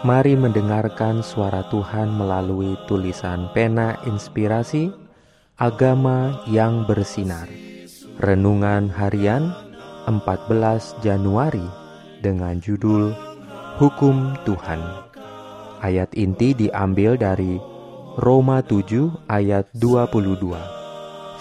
Mari mendengarkan suara Tuhan melalui tulisan pena inspirasi Agama yang bersinar. Renungan harian 14 Januari dengan judul Hukum Tuhan. Ayat inti diambil dari Roma 7 ayat 22.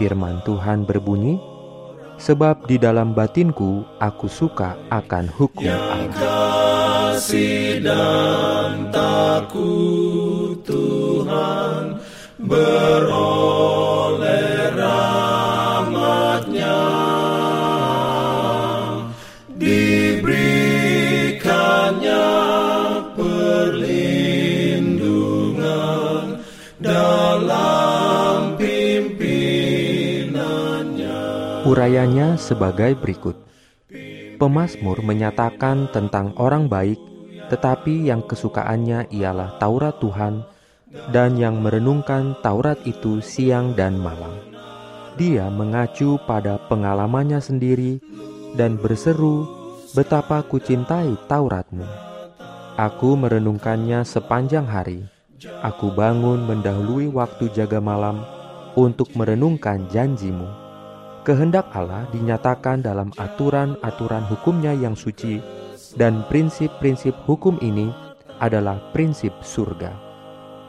Firman Tuhan berbunyi, Sebab di dalam batinku aku suka akan hukum Allah. Kasih dan takut Tuhan beroleh rahmatnya diberikannya perlindungan dalam pimpinannya Urayanya sebagai berikut. Pemasmur menyatakan tentang orang baik, tetapi yang kesukaannya ialah Taurat Tuhan, dan yang merenungkan Taurat itu siang dan malam. Dia mengacu pada pengalamannya sendiri dan berseru, "Betapa kucintai Tauratmu! Aku merenungkannya sepanjang hari. Aku bangun mendahului waktu jaga malam untuk merenungkan janjimu." Kehendak Allah dinyatakan dalam aturan-aturan hukumnya yang suci dan prinsip-prinsip hukum ini adalah prinsip surga.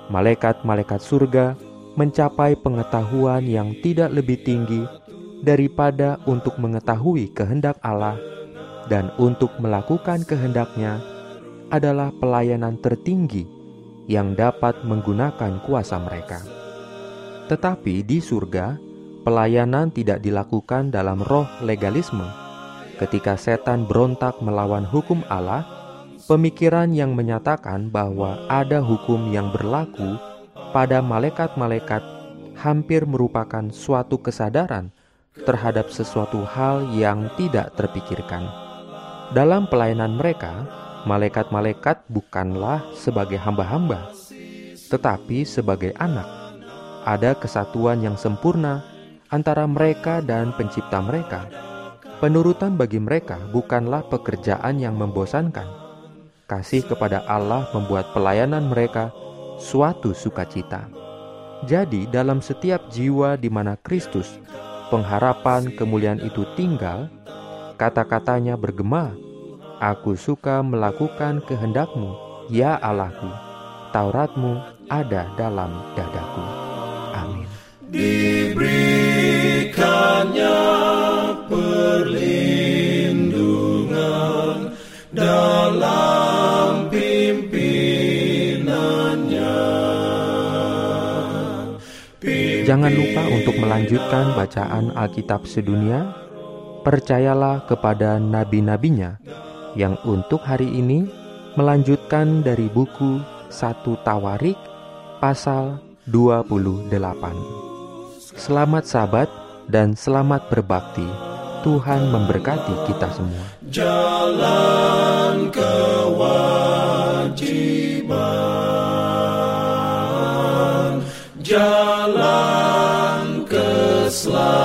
Malaikat-malaikat surga mencapai pengetahuan yang tidak lebih tinggi daripada untuk mengetahui kehendak Allah dan untuk melakukan kehendaknya adalah pelayanan tertinggi yang dapat menggunakan kuasa mereka. Tetapi di surga, pelayanan tidak dilakukan dalam roh legalisme. Ketika setan berontak melawan hukum Allah, pemikiran yang menyatakan bahwa ada hukum yang berlaku pada malaikat-malaikat hampir merupakan suatu kesadaran terhadap sesuatu hal yang tidak terpikirkan. Dalam pelayanan mereka, malaikat-malaikat bukanlah sebagai hamba-hamba, tetapi sebagai anak. Ada kesatuan yang sempurna antara mereka dan Pencipta mereka. Penurutan bagi mereka bukanlah pekerjaan yang membosankan. Kasih kepada Allah membuat pelayanan mereka suatu sukacita. Jadi, dalam setiap jiwa di mana Kristus, pengharapan kemuliaan itu tinggal, kata-katanya bergema, "Aku suka melakukan kehendakmu, ya Allahku. Tauratmu ada dalam dadaku." Amin. diberikannya dalam pimpinannya. Jangan lupa untuk melanjutkan bacaan Alkitab sedunia. Percayalah kepada nabi-nabinya yang untuk hari ini melanjutkan dari buku 1 Tawarik pasal 28. Selamat sahabat dan selamat berbakti. Tuhan memberkati kita semua. Jalan kewajiban, jalan keselamatan.